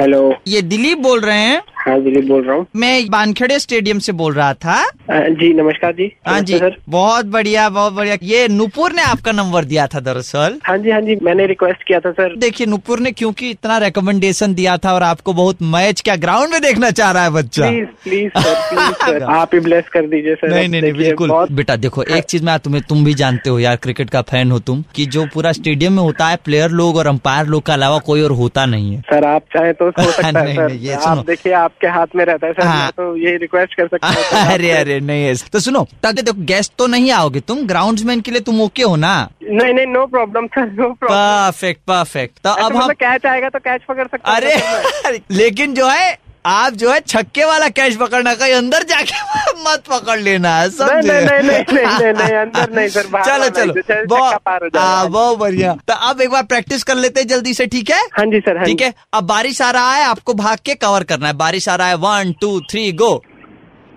Hello ये दिलीप बोल रहे हैं। हाँ दिलीप बोल रहा हूँ। मैं बानखेड़े स्टेडियम से बोल रहा था। जी नमस्कार जी। हाँ जी सर। बहुत बढ़िया बहुत बढ़िया। ये नुपुर ने आपका नंबर दिया था दरअसल? हाँ जी हाँ जी मैंने रिक्वेस्ट किया था सर। देखिए नुपुर ने क्योंकि इतना रिकमेंडेशन दिया था और आपको बहुत मैच क्या ग्राउंड में देखना चाह रहा है बच्चा? Please please sir please sir आप ही ब्लेस कर दीजिए सर नहीं नहीं नहीं बिल्कुल। बहुत बेटा देखो एक चीज़ मैं तुम्हें तुम भी जानते हो यार क्रिकेट का फ़ैन हो तुम की जो पूरा स्टेडियम में होता है प्लेयर लोग और अंपायर लोग के अलावा कोई और होता नहीं है। सर आप चाहे तो हो सकता है सर। आप देखिए आपके हाथ में रहता है सर। हाँ। तो यही रिक्वेस्ट कर सकते हूँ सर, अरे नहीं ऐसा तो सुनो तब देखो गेस्ट तो नहीं आओगे तुम ग्राउंडसमैन के लिए तुम ओके हो ना? नहीं नहीं no problem sir no problem perfect perfect तो अब हम कैच आएगा तो कैच पकड़ सकते हूँ अरे लेकिन जो है आप जो है छक्के वाला कैच पकड़ना कहीं अंदर जाके मत पकड़ लेना है नहीं समझे नहीं नहीं नहीं नहीं नहीं अंदर नहीं सर चलो चलो। बहुत हो। हाँ, बहुत बढ़िया। तो अब एक बार प्रैक्टिस कर लेते हैं जल्दी से ठीक है? हाँ जी सर हाँ ठीक है? अब बारिश आ रहा है आपको भाग के कवर करना है। बारिश आ रहा है वन टू थ्री गो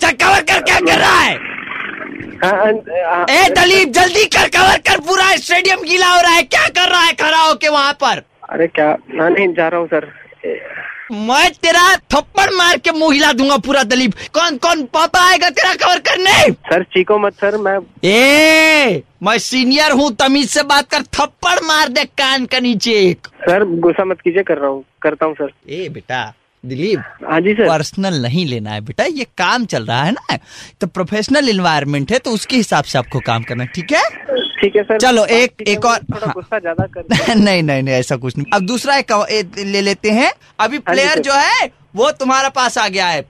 चल कवर कर क्या कर रहा है? हाँ, हाँ, हाँ, ए दलीप जल्दी कर कवर कर पूरा स्टेडियम गीला हो रहा है। क्या कर रहा है खड़ा होके वहाँ पर? अरे क्या हाँ नहीं जा रहा हूँ सर। मैं तेरा थप्पड़ मार के मुँह हिला दूँगा पूरा दलीप। कौन कौन पापा आएगा तेरा कवर करने? सर चीको मत सर मैं ए मैं सीनियर हूँ तमीज से बात कर थप्पड़ मार दे कान का नीचे सर गुस्सा मत कीजिए कर रहा हूँ करता हूँ सर। ए बेटा। दिलीप हाँ जी सर। पर्सनल नहीं लेना है बेटा ये काम चल रहा है ना? तो प्रोफेशनल इन्वायरमेंट है तो उसके हिसाब से आपको काम करना है ठीक है? ठीक है सर। चलो, एक- एक और- थोड़ा हाँ। गुस्सा ज़्यादा कर नहीं नहीं नहीं ऐसा कुछ नहीं। अब दूसरा एक ले लेते हैं। अभी हाँ प्लेयर जो है वो तुम्हारा पास आ गया है।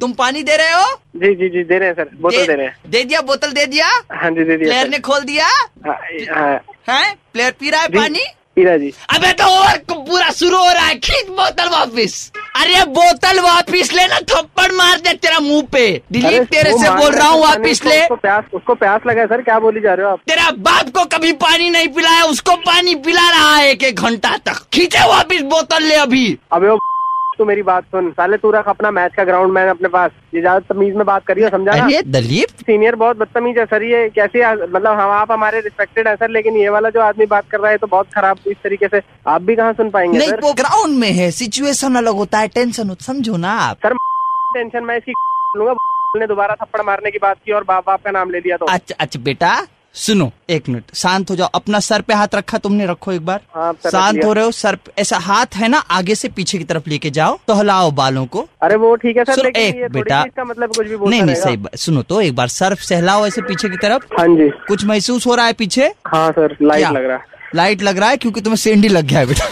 तुम पानी दे रहे हो? जी जी जी दे रहे हैं सर बोतल दे दे रहे हैं। दे दिया बोतल दे दिया? हाँ जी दे दिया प्लेयर ने खोल दिया? हाँ, हाँ। है? प्लेयर पी रहा है पानी? पीरा जी। अबे तो पूरा शुरू हो रहा है खींच बोतल वापिस। अरे बोतल वापिस लेना थप्पड़ मार दे तेरा मुँह पे। दिलीप तेरे से बोल रहा हूँ वापिस ले। उसको प्यास उसको प्यास लगा है सर क्या बोली जा रहे हो आप? तेरा बाप को कभी पानी नहीं पिलाया उसको पानी पिला रहा है एक एक घंटा तक। खींचे वापिस बोतल ले अभी। अबे वो तू मेरी बात सुन। साले तू रख अपना मैच का ग्राउंड मैन अपने पास। ये ज़्यादा तमीज में बात करिए समझा ना? अरे दलीप? सीनियर बहुत बदतमीज है सर ये कैसे मतलब हम आप हमारे रिस्पेक्टेड है सर लेकिन ये वाला जो आदमी बात कर रहा है तो बहुत खराब इस तरीके से। आप भी कहाँ सुन पाएँगे नहीं सर? वो ग्राउंड में है सिचुएशन अलग होता है टेंशन समझो ना आप। सर टेंशन मैं इसकी लूँगा ने दोबारा थप्पड़ मारने की बात की और बाप बाप का नाम ले लिया तो। अच्छा अच्छा बेटा। सुनो। एक मिनट। शांत हो जाओ। अपना सर पे हाथ रखा तुमने रखो एक बार। हाँ, शांत हो रहे हो सर ऐसा हाथ है ना आगे से पीछे की तरफ़ लेके जाओ तो हिलाओ बालों को। अरे वो ठीक है सर सुनो, लेकिन एक बेटा। इसका मतलब कुछ भी नहीं नहीं सही बात- सुनो तो एक बार सर सहलाओ ऐसे पीछे की तरफ़। हाँ जी। कुछ महसूस हो रहा है पीछे? हाँ सर लाइट लग रहा है। लाइट लग रहा है क्योंकि तुम्हें सेंडी लग गया है बेटा।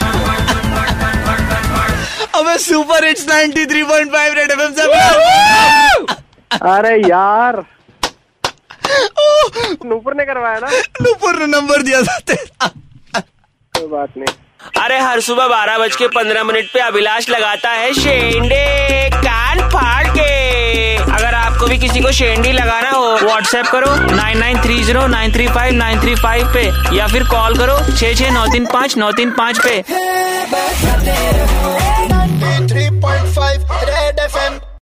अबे सुपर हिट्स 93.5 रेड एफएम से। अरे यार। नूपुर ने करवाया ना नुपुर ने नंबर दिया था तेरा कोई बात नहीं अरे हर सुबह बारह बज के पंद्रह मिनट पे अभिलाष लगाता है शेंडे कान फाड़ के अगर आपको भी किसी को शेंडी लगाना हो व्हाट्सएप करो nine nine three zero nine three five nine three five पे या फिर कॉल करो छः छः नौ तीन पाँच नौ तीन पाँच पे 93.5 Red